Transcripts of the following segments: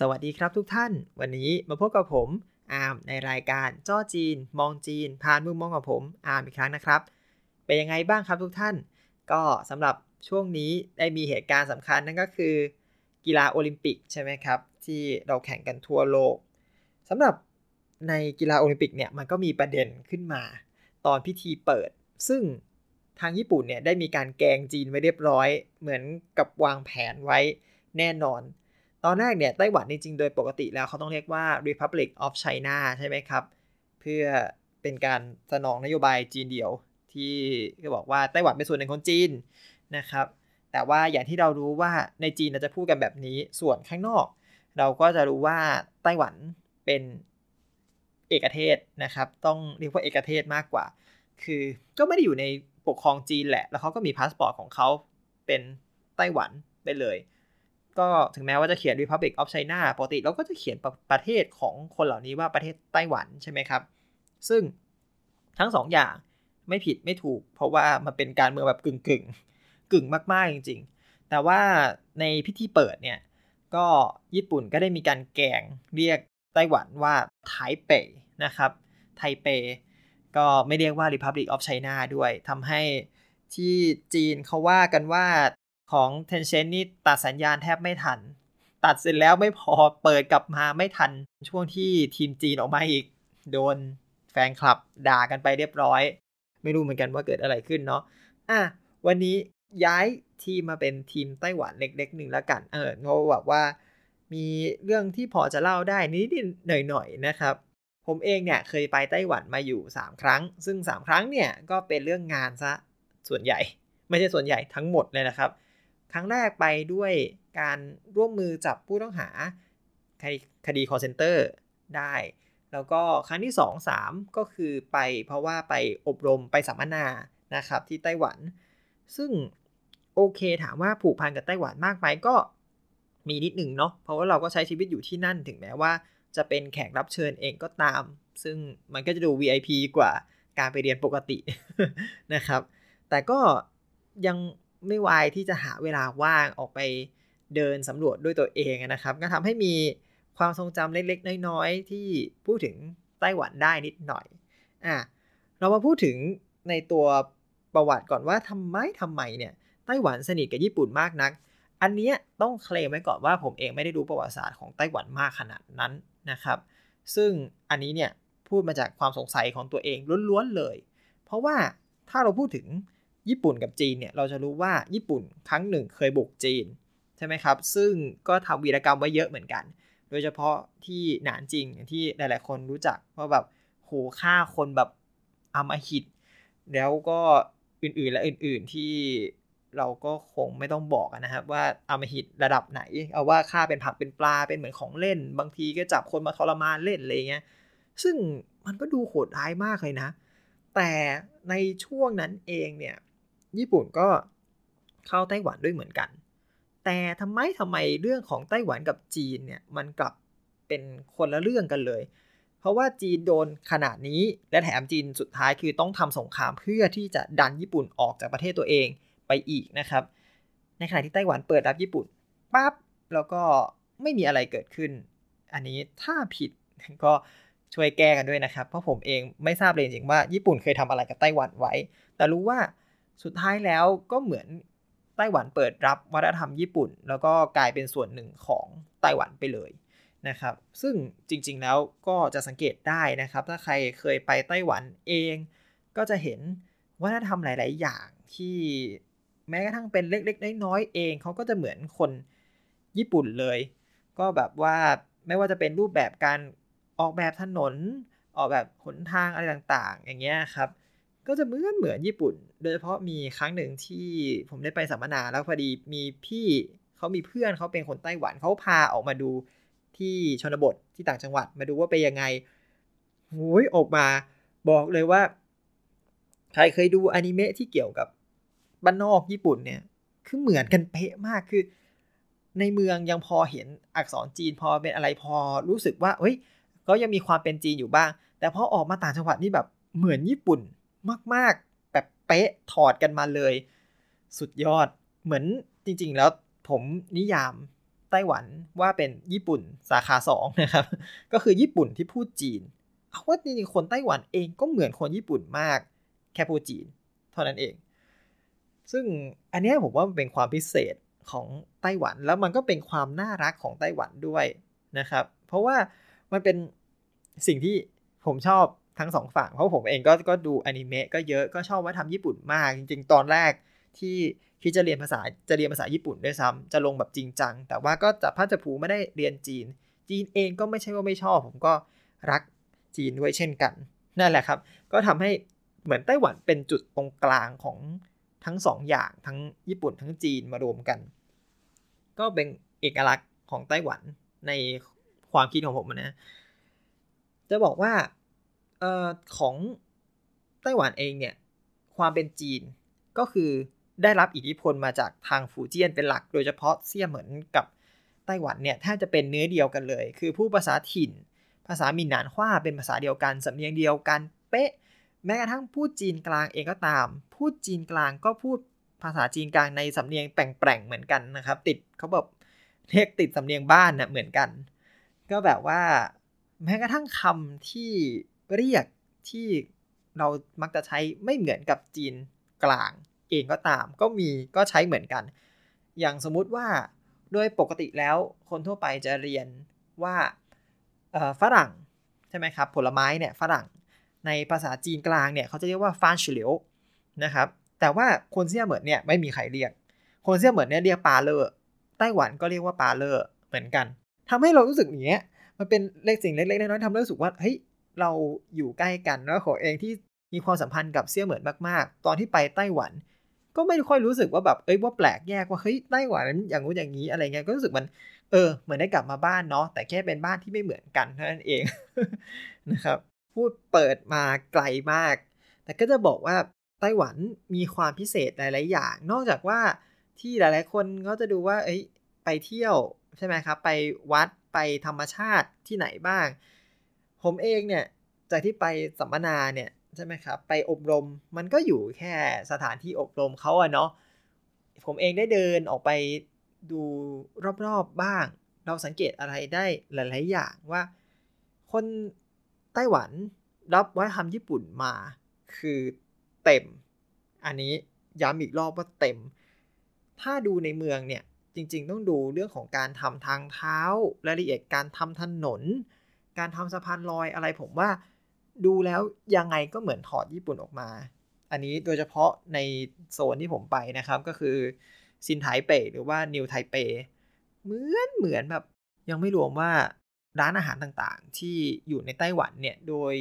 สวัสดีครับทุกท่าน วันนี้มาพบกับผมอาร์มในรายการจ้อจีน มองจีน ผ่านมุมมองของผมอาร์มอีกครั้งนะครับ เป็นยังไงบ้างครับทุกท่าน ก็สำหรับช่วงนี้ได้มีเหตุการณ์สำคัญนั่นก็คือ กีฬาโอลิมปิกใช่ไหมครับ ที่เราแข่งกันทั่วโลกสำหรับในกีฬาโอลิมปิกเนี่ยมันก็มีประเด็นขึ้นมา ตอนพิธีเปิด ซึ่งทางญี่ปุ่นเนี่ยได้มีการแกงจีนไว้เรียบร้อย เหมือนกับวางแผนไว้แน่นอน ตอนแรกเนี่ยไต้หวันจริงๆโดยปกติแล้วเขาต้องเรียกว่า Republic of China ใช่ไหมครับ เพื่อเป็นการสนองนโยบายจีนเดียวที่ก็บอกว่าไต้หวันเป็นส่วนหนึ่งของจีนนะครับ แต่ว่าอย่างที่เรารู้ว่าในจีนเราจะพูดกันแบบนี้ส่วนข้างนอก เราก็จะรู้ว่าไต้หวันเป็นเอกเทศนะครับ ต้องเรียกว่าเอกเทศมากกว่า คือก็ไม่ได้อยู่ในปกครองจีนแหละ แล้วเขาก็มีพาสปอร์ตของเขาเป็นไต้หวันไปเลย ก็ถึงแม้ว่าจะเขียน Republic of China ปกติเราก็จะเขียนประประเทศของคนเหล่านี้ว่าประเทศไต้หวันใช่ไหมครับ ซึ่งทั้งสองอย่างไม่ผิดไม่ถูก เพราะว่ามันเป็นการเมืองแบบกึ่งกึ่งกึ่งมาก ๆ จริง ๆ แต่ว่าในพิธีเปิดเนี่ย ก็ญี่ปุ่นก็ได้มีการแกงเรียกไต้หวันว่าไทเปนะครับ ไทเป ก็ไม่เรียกว่า Republic of China ด้วยทำให้ที่จีนเขาว่ากันว่า ของ Tencent นี่ตัดสัญญาณแทบไม่ทัน ตัดเสร็จแล้วไม่พอเปิดกลับมาไม่ทัน ช่วงที่ทีมจีนออกมาอีก โดนแฟนคลับด่ากันไปเรียบร้อย ไม่รู้เหมือนกันว่าเกิดอะไรขึ้นเนาะอะวันนี้ย้ายทีมมาเป็นทีมไต้หวันเล็กๆหนึ่งแล้วกัน เออเพราะแบบว่า มีเรื่องที่พอจะเล่าได้นิดๆหน่อยๆนะครับ ผมเองเนี่ยเคยไปไต้หวันมาอยู่ 3 ครั้ง ซึ่ง 3 ครั้งเนี่ยก็เป็นเรื่องงานซะส่วนใหญ่ ไม่ใช่ส่วนใหญ่ทั้งหมดเลยนะครับ รั้งแรกไปด้วยการร่วมมือจับผู้ต้องหาคดี call center ได้ แล้วก็ครั้งที่ 2 3 ก็คือไปเพราะว่าไปอบรมไปสัมมนานะครับที่ไต้หวัน ซึ่งโอเคถามว่าผูกพันกับไต้หวันมากไหมก็มีนิดหนึ่งเนาะเพราะว่าเราก็ใช้ชีวิตอยู่ที่นั่นถึงแม้ว่าจะเป็นแขกรับเชิญเองก็ตาม ซึ่งมันก็จะดู VIP กว่าการไปเรียนปกตินะครับ แต่ก็ยัง ไม่วายที่จะหาเวลาว่างออกไปเดินสำรวจด้วยตัวเองนะครับ ก็ทำให้มีความทรงจำเล็กๆ น้อยๆ ที่พูดถึงไต้หวันได้นิดหน่อยอะเรามาพูดถึงในตัวประวัติก่อนว่าทำไมทำไมเนี่ยไต้หวันสนิทกับญี่ปุ่นมากนัก อันนี้ต้องเคลมไว้ก่อนว่าผมเองไม่ได้รู้ประวัติศาสตร์ของไต้หวันมากขนาดนั้นนะครับ ซึ่งอันนี้เนี่ยพูดมาจากความสงสัยของตัวเองล้วนๆเลย เพราะว่าถ้าเราพูดถึง ญี่ปุ่นกับจีนเนี่ยเราจะรู้ว่าญี่ปุ่นครั้งหนึ่งเคยบุกจีนใช่ไหมครับ ซึ่งก็ทำวีรกรรมไว้เยอะเหมือนกัน โดยเฉพาะที่หนานจริงที่หลาย ๆ คนรู้จักว่าแบบโหฆ่าคนแบบอมหิต แล้วก็อื่น ๆ และอื่น ๆ ที่เราก็คงไม่ต้องบอกนะครับว่าอมหิตระดับไหน เอาว่าฆ่าเป็นผักเป็นปลาเป็นเหมือนของเล่น บางทีก็จับคนมาทรมานเล่นอะไรเงี้ย ซึ่งมันก็ดูโหดร้ายมากเลยนะ แต่ในช่วงนั้นเองเนี่ย ญี่ปุ่นก็เข้าไต้หวันด้วยเหมือนกัน แต่ทำไมทำไมเรื่องของไต้หวันกับจีนเนี่ยมันกลับเป็นคนละเรื่องกันเลย เพราะว่าจีนโดนขนาดนี้และแถมจีนสุดท้ายคือต้องทำสงครามเพื่อที่จะดันญี่ปุ่นออกจากประเทศตัวเองไปอีกนะครับ ในขณะที่ไต้หวันเปิดรับญี่ปุ่นปั๊บแล้วก็ไม่มีอะไรเกิดขึ้น อันนี้ถ้าผิดก็ช่วยแก้กันด้วยนะครับ เพราะผมเองไม่ทราบเลยจริงว่าญี่ปุ่นเคยทำอะไรกับไต้หวันไว้ แต่รู้ว่า สุดท้ายแล้วก็เหมือนไต้หวันเปิดรับวัฒนธรรมญี่ปุ่น แล้วก็กลายเป็นส่วนหนึ่งของไต้หวันไปเลยนะครับ ซึ่งจริงๆแล้วก็จะสังเกตได้นะครับ ถ้าใครเคยไปไต้หวันเอง ก็จะเห็นวัฒนธรรมหลาย ๆ อย่างที่แม้กระทั่งเป็นเล็ก ๆ น้อยๆเองเขาก็จะเหมือนคนญี่ปุ่นเลย ก็แบบว่าไม่ว่าจะเป็นรูปแบบการออกแบบถนน ออกแบบหนทางอะไรต่างๆ อย่างเงี้ยครับ ก็จะเหมือนเหมือนญี่ปุ่น โดยเฉพาะมีครั้งหนึ่งที่ผมได้ไปสัมมนาแล้วพอดีมีพี่เขามีเพื่อนเขาเป็นคนไต้หวันเขาพาออกมาดูที่ชนบทที่ต่างจังหวัดมาดูว่าเป็นยังไงโอ้ยออกมาบอกเลยว่า ใครเคยดูอนิเมะที่เกี่ยวกับบ้านนอกญี่ปุ่นเนี่ย คือเหมือนกันเป๊ะมากคือ ในเมืองยังพอเห็นอักษรจีนพอเป็นอะไรพอรู้สึกว่าเฮ้ยก็ยังมีความเป็นจีนอยู่บ้าง แต่พอออกมาต่างจังหวัดนี่แบบเหมือนญี่ปุ่น มาก ๆ แบบเป๊ะถอดกันมาเลย สุดยอดเหมือนจริง ๆ แล้วผมนิยามไต้หวันว่าเป็นญี่ปุ่นสาขาสองนะครับ ก็คือญี่ปุ่นที่พูดจีนเอาว่าจริงๆคนไต้หวันเองก็เหมือนคนญี่ปุ่นมาก แค่พูดจีน เท่านั้นเอง ซึ่งอันนี้ผมว่ามันเป็นความพิเศษของไต้หวันแล้วมันก็เป็นความน่ารักของไต้หวันด้วยนะครับ เพราะว่ามันเป็นสิ่งที่ผมชอบ ทั้งสองฝั่ง เพราะผมเองก็ก็ดูอนิเมะก็เยอะก็ชอบว่าทำญี่ปุ่นมาก จริง ๆ ตอนแรกที่ที่จะเรียนภาษาจะเรียนภาษาญี่ปุ่นด้วยซ้ำจะลงแบบจริงจัง แต่ว่าก็จะพัฒผูไม่ได้เรียนจีน จีนเองก็ไม่ใช่ว่าไม่ชอบ ผมก็รักจีนด้วยเช่นกัน นั่นแหละครับ ก็ทำให้เหมือนไต้หวันเป็นจุดตรงกลางของทั้งสองอย่างทั้งญี่ปุ่นทั้งจีนมารวมกัน ก็เป็นเอกลักษณ์ของไต้หวันในความคิดของผมนะ จะบอกว่า ออของไต้หวันเองเนี่ยความเป็นจีนก็คือได้รับอิทธิพลมาจากทางฟูเจียนเป็นหลัก โดยเฉพาะเซี่ยเหมือนกับไต้หวันเนี่ยแทบจะเป็นเนื้อเดียวกันเลย คือผู้ภาษาถิ่น ภาษามินหนานฮวาเป็นภาษาเดียวกันสำเนียงเดียวกันเป๊ะ แม้กระทั่งพูดจีนกลางเองก็ตาม พูดจีนกลางก็พูดภาษาจีนกลางในสำเนียงแปลงๆเหมือนกันนะครับ ติดเขาแบบเรียกติดสำเนียงบ้านนะเหมือนกัน ก็แบบว่า แม้กระทั่งคำที่ เรียกที่เรามักจะใช้ไม่เหมือนกับจีนกลาง เองก็ตาม ก็มีก็ใช้เหมือนกัน อย่างสมมุติว่าโดยปกติแล้วคนทั่วไปจะเรียนว่าฝรั่งใช่ไหมครับผลไม้เนี่ยฝรั่งในภาษาจีนกลางเนี่ยเขาจะเรียกว่าฟานชิลิวนะครับแต่ว่าคนเซี่ยเหมือนเนี่ยไม่มีใครเรียก คนเซี่ยเหมือนเนี่ยเรียกปาเลอร์ไต้หวันก็เรียกว่าปาเลอร์เหมือนกันทำให้เรารู้สึกอย่างเงี้ยมันเป็นเล็กสิ่งเล็กๆน้อยๆทำให้รู้สึกว่าเฮ้ย เราอยู่ใกล้กันแล้วขอเองที่มีความสัมพันธ์กับเซี่ยเหมือนมากๆ ตอนที่ไปไต้หวัน ก็ไม่ค่อยรู้สึกว่าแบบเอ้ยว่าแปลกแยกว่าเฮ้ยไต้หวันอย่างงู้นอย่างนี้อะไรเงี้ยก็รู้สึกมันเออเหมือนได้กลับมาบ้านเนาะแต่แค่เป็นบ้านที่ไม่เหมือนกันเท่านั้นเองนะครับพูดเปิดมาไกลมาก แต่ก็จะบอกว่าไต้หวันมีความพิเศษหลาย ๆ อย่าง นอกจากว่าที่หลาย ๆ คนก็จะดูว่า เอ้ย ไปเที่ยวใช่ไหมครับ ไปวัด ไปธรรมชาติที่ไหนบ้าง ผมเองเนี่ยจากที่ไปสัมมนาเนี่ยใช่ไหมครับไปอบรมมันก็อยู่แค่สถานที่อบรมเขาอะเนาะผมเองได้เดินออกไปดูรอบๆบ้าง เราสังเกตอะไรได้หลาย ๆ อย่างว่า คนไต้หวันรับวัฒนธรรมญี่ปุ่นมา คือเต็ม อันนี้ย้ำอีกรอบว่าเต็ม ถ้าดูในเมืองเนี่ยจริง ๆ ต้องดูเรื่องของการทำทางเท้ารายละเอียดการทำถนน การทำสะพานลอยอะไรผมว่า ดูแล้วยังไงก็เหมือนถอดญี่ปุ่นออกมา อันนี้โดยเฉพาะในโซนที่ผมไปนะครับ ก็คือซินไทเปหรือว่านิวไทเปเหมือนเหมือนแบบ ยังไม่รวมว่าร้านอาหารต่างๆ ที่อยู่ในไต้หวันเนี่ยโดย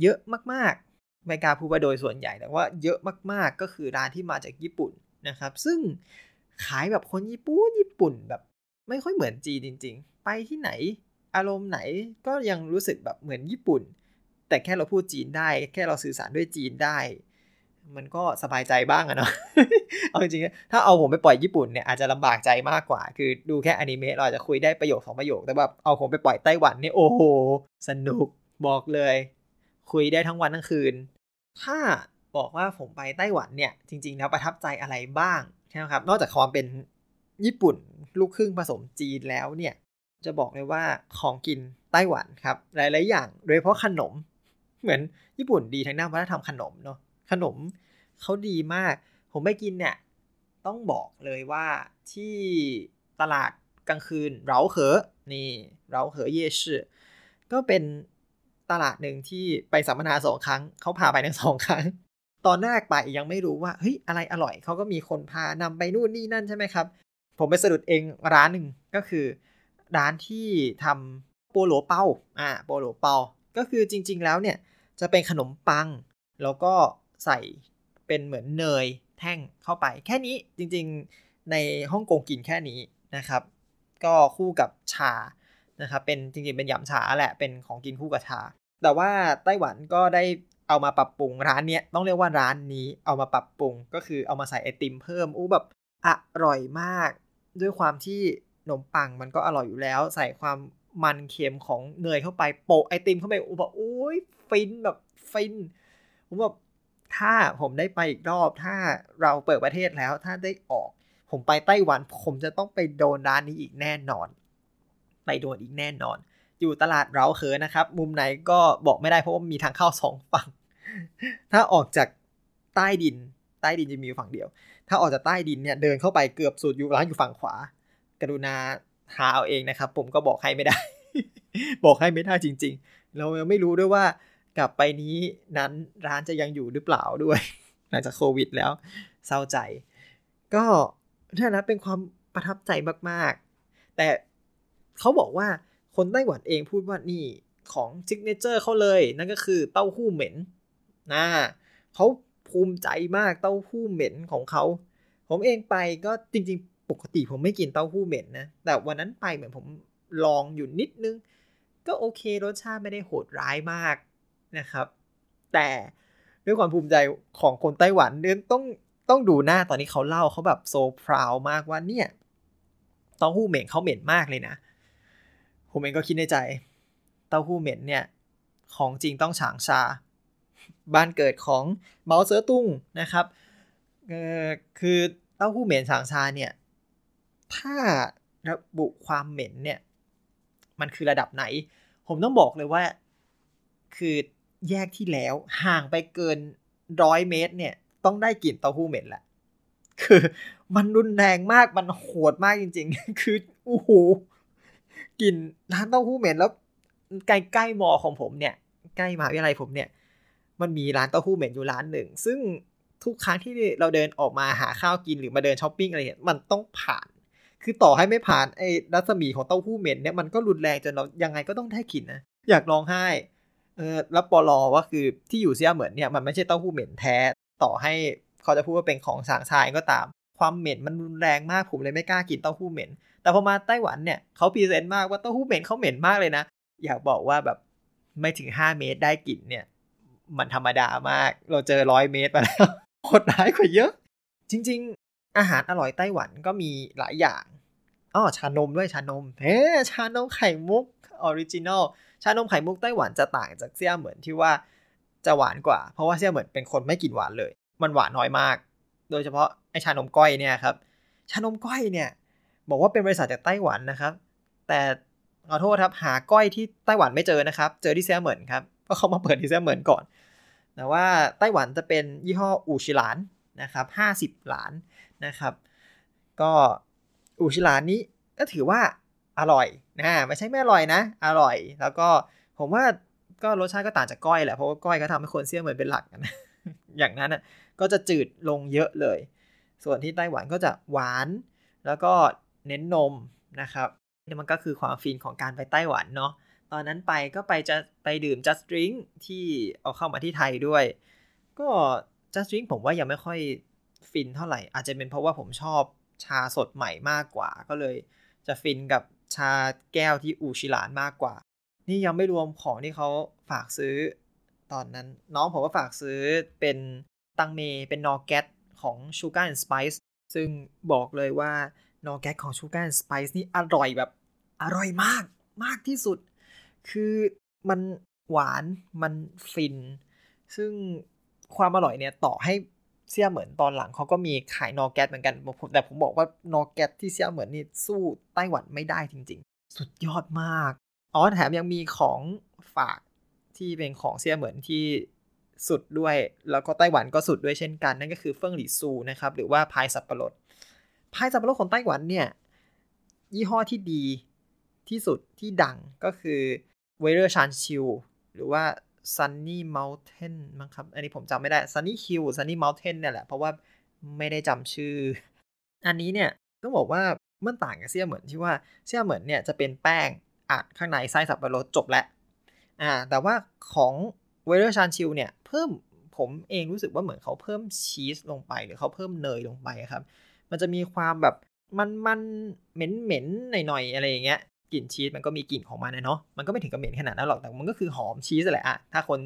เยอะมากๆไม่กล้าพูดว่าโดยส่วนใหญ่แต่ว่าเยอะมากๆก็คือร้านที่มาจากญี่ปุ่นนะครับ ซึ่งขายแบบคนญี่ปุ่นญี่ปุ่นแบบไม่ค่อยเหมือนจีนจริง ๆ ไปที่ไหน อารมณ์ไหนก็ยังรู้สึกแบบเหมือนญี่ปุ่น แต่แค่เราพูดจีนได้ แค่เราสื่อสารด้วยจีนได้ มันก็สบายใจบ้างอะเนาะเอาจริงๆถ้าเอาผมไปปล่อยญี่ปุ่นเนี่ยอาจจะลำบากใจมากกว่า คือดูแค่อนิเมะเราจะคุยได้ประโยคสองประโยคแต่แบบเอาผมไปปล่อยไต้หวันเนี่ยโอ้โหสนุกบอกเลย คุยได้ทั้งวันทั้งคืน ถ้าบอกว่าผมไปไต้หวันเนี่ยจริงๆแล้วประทับใจอะไรบ้างใช่ไหมครับ นอกจากความเป็นญี่ปุ่นลูกครึ่งผสมจีนแล้วเนี่ย จะบอกเลยว่าของกินไต้หวันครับ หลาย ๆ อย่าง โดยเฉพาะขนม เหมือนญี่ปุ่นดีทั้งด้านวัฒนธรรมขนมเนาะขนมเขาดีมาก ผมไปกินเนี่ย ต้องบอกเลยว่าที่ตลาดกลางคืนเราเขอนี่เราเขอเยชื่อก็เป็นตลาดหนึ่งที่ไปสัมมนาสองครั้ง เขาพาไปทั้งสองครั้ง ตอนแรกไปยังไม่รู้ว่าเฮ้ยอะไรอร่อยเขาก็มีคนพานำไปนู่นนี่นั่นใช่ไหมครับ ผมไปสะดุดเองร้านหนึ่งก็คือ ร้านที่ทำโปโลเปาอ่าโปโลเปาก็คือจริง ๆ แล้วเนี่ยจะเป็นขนมปัง แล้วก็ใส่เป็นเหมือนเนยแท่งเข้าไป แค่นี้จริงๆในฮ่องกงกินแค่นี้นะครับ ก็คู่กับชานะครับเป็นจริงๆเป็นยำชาแหละเป็นของกินคู่กับชา แต่ว่าไต้หวันก็ได้เอามาปรับปรุงร้านเนี้ยต้องเรียกว่าร้านนี้เอามาปรับปรุงก็คือเอามาใส่ไอติมเพิ่มอู้แบบอร่อยมาก ด้วยความที่ นมปังมันก็อร่อยอยู่แล้ว ใส่ความมันเค็มของเนยเข้าไปโปะไอติมเข้าไปอู้แบบโอ้ยฟินแบบฟินผมแบบถ้าผมได้ไปอีกรอบ ถ้าเราเปิดประเทศแล้ว ถ้าได้ออก ผมไปไต้หวัน ผมจะต้องไปโดนร้านนี้อีกแน่นอน ไปโดนอีกแน่นอน อยู่ตลาดเราเคอนะครับ มุมไหนก็บอกไม่ได้เพราะว่ามีทางเข้าสองฝั่ง ถ้าออกจากใต้ดิน ใต้ดินจะมีฝั่งเดียว ถ้าออกจากใต้ดินเนี่ยเดินเข้าไปเกือบสุดอยู่ร้านอยู่ฝั่งขวา กรุณาหาเอาเองนะครับ ผมก็บอกให้ไม่ได้ บอกให้ไม่ได้จริง ๆ เรายังไม่รู้ด้วยว่ากลับไปนี้นั้นร้านจะยังอยู่หรือเปล่าด้วย หลังจากโควิดแล้วเศร้าใจ ก็นั่นนะเป็นความประทับใจมากๆ แต่เขาบอกว่าคนไต้หวันเองพูดว่านี่ของ signature เขาเลย นั่นก็คือเต้าหู้เหม็นนะเขาภูมิใจมากเต้าหู้เหม็นของเขา ผมเองไปก็จริง ปกติผมไม่กินเต้าหู้เหม็นนะ แต่วันนั้นไปเหมินผมลองอยู่นิดนึง ก็โอเครสชาติไม่ได้โหดร้ายมากนะครับ แต่ด้วยความภูมิใจของคนไต้หวันเนี่ยต้องต้องดูหน้าตอนนี้เขาเล่าเขาแบบโซพราวมากว่าเนี่ยเต้าหู้เหม็นเขาเหม็นมากเลยนะ ผมเองก็คิดในใจ เต้าหู้เหม็นเนี่ยของจริงต้องฉางชา บ้านเกิดของเมาเซอตุ้งนะครับคือเต้าหู้เหม็นฉางชาเนี่ย ถ้าระบุความเหม็นเนี่ย มันคือระดับไหน ผมต้องบอกเลยว่า คือแยกที่แล้วห่างไปเกินร้อยเมตร เนี่ย ต้องได้กลิ่นเต้าหู้เหม็นแหละคือมันรุนแรงมากมันโหดมากจริง ๆ คือโอ้โหกลิ่นร้านเต้าหู้เหม็นแล้วใกล้ๆมอของผมเนี่ย ใกล้มหาวิทยาลัยผมเนี่ย มันมีร้านเต้าหู้เหม็นอยู่ร้านหนึ่ง ซึ่งทุกครั้งที่เราเดินออกมาหาข้าวกินหรือมาเดินช้อปปิ้งอะไรเนี่ยมันต้องผ่าน คือต่อให้ไม่ผ่านไอ้รัศมีของเต้าหู้เหม็นเนี่ยมันก็รุนแรงจนเรายังไงก็ต้องได้กลิ่นนะอยากร้องไห้เออแล้วแปลว่าคือที่อยู่เซี่ยเหมินเนี่ยมันไม่ใช่เต้าหู้เหม็นแท้ ต่อให้เขาจะพูดว่าเป็นของฉางซาก็ตาม ความเหม็นมันรุนแรงมากผมเลยไม่กล้ากินเต้าหู้เหม็น แต่พอมาไต้หวันเนี่ยเขา present มากว่าเต้าหู้เหม็นเขาเหม็นมากเลยนะ อยากบอกว่าแบบไม่ถึง 5 เมตรได้กลิ่นเนี่ย มันธรรมดามาก เราเจอร้อยเมตรมาแล้วโคตรร้ายกว่าเยอะ จริง ๆ อาหารอร่อยไต้หวันก็มีหลายอย่าง อ๋อชานมด้วยชานมเฮ้ชานมไข่มุก original ชานมไข่มุกไต้หวันจะต่างจากเซี่ยเหมินที่ว่าจะหวานกว่า เพราะว่าเซี่ยเหมินเป็นคนไม่กินหวานเลย มันหวานน้อยมาก โดยเฉพาะไอชานมก้อยเนี่ยครับ ชานมก้อยเนี่ย บอกว่าเป็นบริษัทจากไต้หวันนะครับ แต่ขอโทษครับหาก้อยที่ไต้หวันไม่เจอนะครับ เจอที่เซี่ยเหมือนครับเพราะเขามาเปิดที่เซี่ยเหมือนก่อน แต่ว่าไต้หวันจะเป็นยี่ห้ออูชิหลานนะครับห้าสิบหลานนะครับ ก็ อูชิลานี้ก็ถือว่าอร่อยนะไม่ใช่ไม่อร่อยนะ อร่อย แล้วก็ผมว่าก็รสชาติก็ต่างจากก้อยแหละเพราะว่าก้อยก็ทำให้คนเซี่ยเหมือนเป็นหลักนะอย่างนั้นนะก็จะจืดลงเยอะเลย ส่วนที่ไต้หวันก็จะหวาน แล้วก็เน้นนมนะครับนี่มันก็คือความฟินของการไปไต้หวันเนาะตอนนั้นไปก็ไปจะไปดื่ม just drink ที่เอาเข้ามาที่ไทยด้วย ก็ just drink ผมว่ายังไม่ค่อยฟินเท่าไหร่ อาจจะเป็นเพราะว่าผมชอบ ชาสดใหม่มากกว่า ก็เลย จะฟินกับชาแก้วที่อูชิหลานมากกว่า นี่ยังไม่รวมของที่เขาฝากซื้อ ตอนนั้นน้องผมก็ฝากซื้อเป็นตังเมเป็นนอแกตของ Sugar and Spice ซึ่งบอกเลยว่านอแกตของ Sugar and Spice นี่อร่อยแบบอร่อยมากมากที่สุด คือมันหวานมันฟิน ซึ่งความอร่อยเนี่ยต่อให้ เซี่ยเหมือนตอนหลังเขาก็มีขายนอแกตเหมือนกัน แต่ผมบอกว่านอแกตที่เซี่ยเหมือนนี่สู้ไต้หวันไม่ได้จริง ๆ สุดยอดมากอ๋อแถมยังมีของฝากที่เป็นของเซี่ยเหมือนที่สุดด้วย แล้วก็ไต้หวันก็สุดด้วยเช่นกันนั่นก็คือเฟิ่งหลี่ซูนะครับหรือว่าพายสับปะรดพายสับปะรดของไต้หวันเนี่ยยี่ห้อที่ดีที่สุดที่ดังก็คือเวเรอร์ชานชิลหรือว่า Sunny Mountain มั้งครับ อันนี้ผมจำไม่ได้ Sunny Hill Sunny Mountain เนี่ยแหละ เพราะว่าไม่ได้จำชื่อ อันนี้เนี่ยต้องบอกว่ามันต่างกับเซี่ยเหมือนที่ว่าเซี่ยเหมือนเนี่ยจะเป็นแป้งอัดข้างในไส้สับปะรดจบแล้วอ่าแต่ว่าของเวเรอร์ชานชิลเนี่ยเพิ่มผมเองรู้สึกว่าเหมือนเขาเพิ่มชีสลงไป หรือเขาเพิ่มเนยลงไปครับ มันจะมีความแบบมันมันเหม็นเหม็นหน่อยๆอะไรอย่างเงี้ย กลิ่นชีสมันก็มีกลิ่นของมันนะเนาะมันก็ไม่ถึงกับเหม็นขนาดนั้นหรอกแต่มันก็คือหอมชีสแหละอะถ้าคน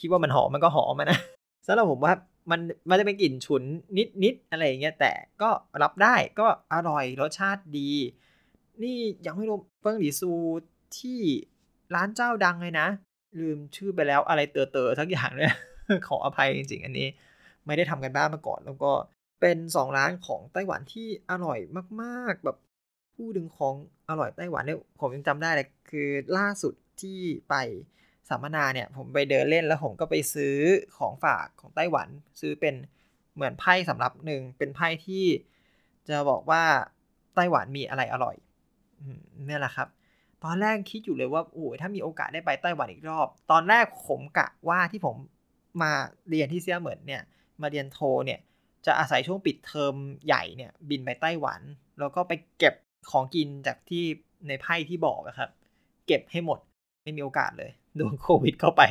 คิดว่ามันหอมมันก็หอมนะสำหรับผมว่ามันมันจะเป็นกลิ่นฉุนนิดนิดอะไรอย่างเงี้ยแต่ก็รับได้ก็อร่อยรสชาติดี นี่ยังไม่รวมเฟิ่งหลีซูที่ร้านเจ้าดังเลยนะ ลืมชื่อไปแล้วอะไรเตอเตอทักอย่างเลยขออภัยจริงๆ อันนี้ ไม่ได้ทำกันบ้านมาก่อน แล้วก็เป็น 2 ร้านของไต้หวันที่อร่อยมาก ๆ แบบ พูดถึงของอร่อยไต้หวันเนี่ยผมยังจำได้เลยคือล่าสุดที่ไปสัมมนาเนี่ย ผมไปเดินเล่นแล้วผมก็ไปซื้อของฝากของไต้หวัน ซื้อเป็นเหมือนไพ่สำหรับหนึ่งเป็นไพ่ที่จะบอกว่าไต้หวันมีอะไรอร่อยนี่แหละครับ ตอนแรกคิดอยู่เลยว่าโอ้ยถ้ามีโอกาสได้ไปไต้หวันอีกรอบ ตอนแรกผมกะว่าที่ผมมาเรียนที่เซียเหมือนเนี่ย มาเรียนโทเนี่ย จะอาศัยช่วงปิดเทอมใหญ่เนี่ย บินไปไต้หวัน แล้วก็ไปเก็บ ของกินจากที่ในไพ่ที่บอกครับ เก็บให้หมดไม่มีโอกาสเลยโดนโควิดเข้าไป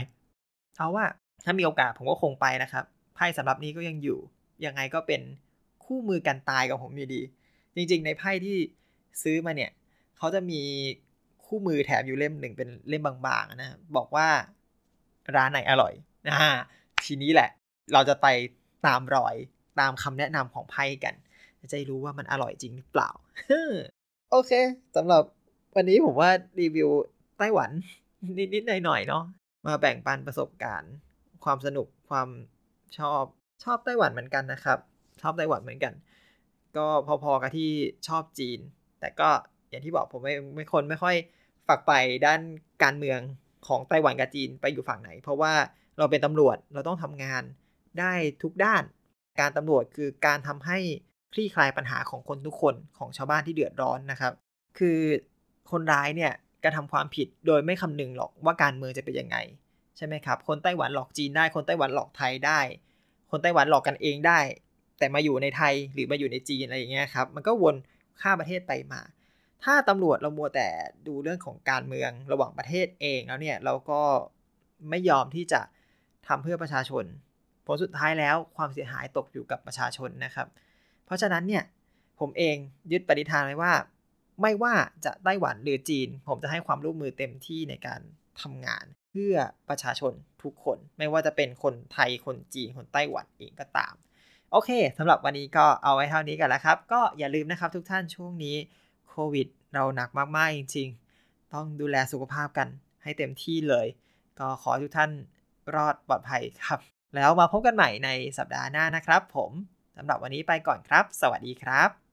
เอาว่าถ้ามีโอกาสผมก็คงไปนะครับไพ่สำหรับนี้ก็ยังอยู่ ยังไงก็เป็นคู่มือกันตายกับผมอยู่ดี จริง ๆ ในไพ่ที่ซื้อมาเนี่ยเขาจะมีคู่มือแถมอยู่เล่มหนึ่งเป็นเล่มบางๆนะบอกว่าร้านไหนอร่อยนะทีนี้แหละ เราจะไปตามรอยตามคำแนะนำของไพ่กันจะรู้ว่ามันอร่อยจริงหรือเปล่า โอเคสำหรับวันนี้ผมว่ารีวิวไต้หวัน นิด ๆ หน่อย ๆ เนาะมาแบ่งปันประสบการณ์ ความสนุกความชอบชอบไต้หวันเหมือนกันนะครับ ชอบไต้หวันเหมือนกัน ก็พอ ๆ กับที่ชอบจีน แต่ก็อย่างที่บอกผมไม่ไม่คนไม่ค่อยฝักไปด้านการเมืองของไต้หวันกับจีนไปอยู่ฝั่งไหน เพราะว่าเราเป็นตำรวจเราต้องทำงานได้ทุกด้าน การตำรวจคือการทำให้ คลี่คลายปัญหาของคนทุกคนของชาวบ้านที่เดือดร้อนนะครับ คือคนร้ายเนี่ยกระทำความผิดโดยไม่คำนึงหรอกว่าการเมืองจะเป็นยังไง ใช่ไหมครับ คนไต้หวันหลอกจีนได้ คนไต้หวันหลอกไทยได้ คนไต้หวันหลอกกันเองได้ แต่มาอยู่ในไทยหรือมาอยู่ในจีนอะไรอย่างเงี้ยครับ มันก็วนข้ามประเทศไปมา ถ้าตำรวจเรามัวแต่ดูเรื่องของการเมืองระหว่างประเทศเองแล้วเนี่ยเราก็ไม่ยอมที่จะทำเพื่อประชาชน ผลสุดท้ายแล้วความเสียหายตกอยู่กับประชาชนนะครับเราะฉะนั้นเนี่ยผมเองยึดปณิธานไว้ว่า ไม่ว่าจะไต้หวันหรือจีน ผมจะให้ความร่วมมือเต็มที่ในการทำงาน เพื่อประชาชนทุกคน ไม่ว่าจะเป็นคนไทยคนจีนคนไต้หวันเองก็ตาม โอเคสำหรับวันนี้ก็เอาไว้เท่านี้กันแล้วครับ ก็อย่าลืมนะครับทุกท่านช่วงนี้โควิดเราหนักมากๆจริง ๆ ต้องดูแลสุขภาพกันให้เต็มที่เลย ก็ขอทุกท่านรอดปลอดภัยครับ แล้วมาพบกันใหม่ในสัปดาห์หน้านะครับ ผมำหรับวันนี้ไปก่อนครับ สวัสดีครับ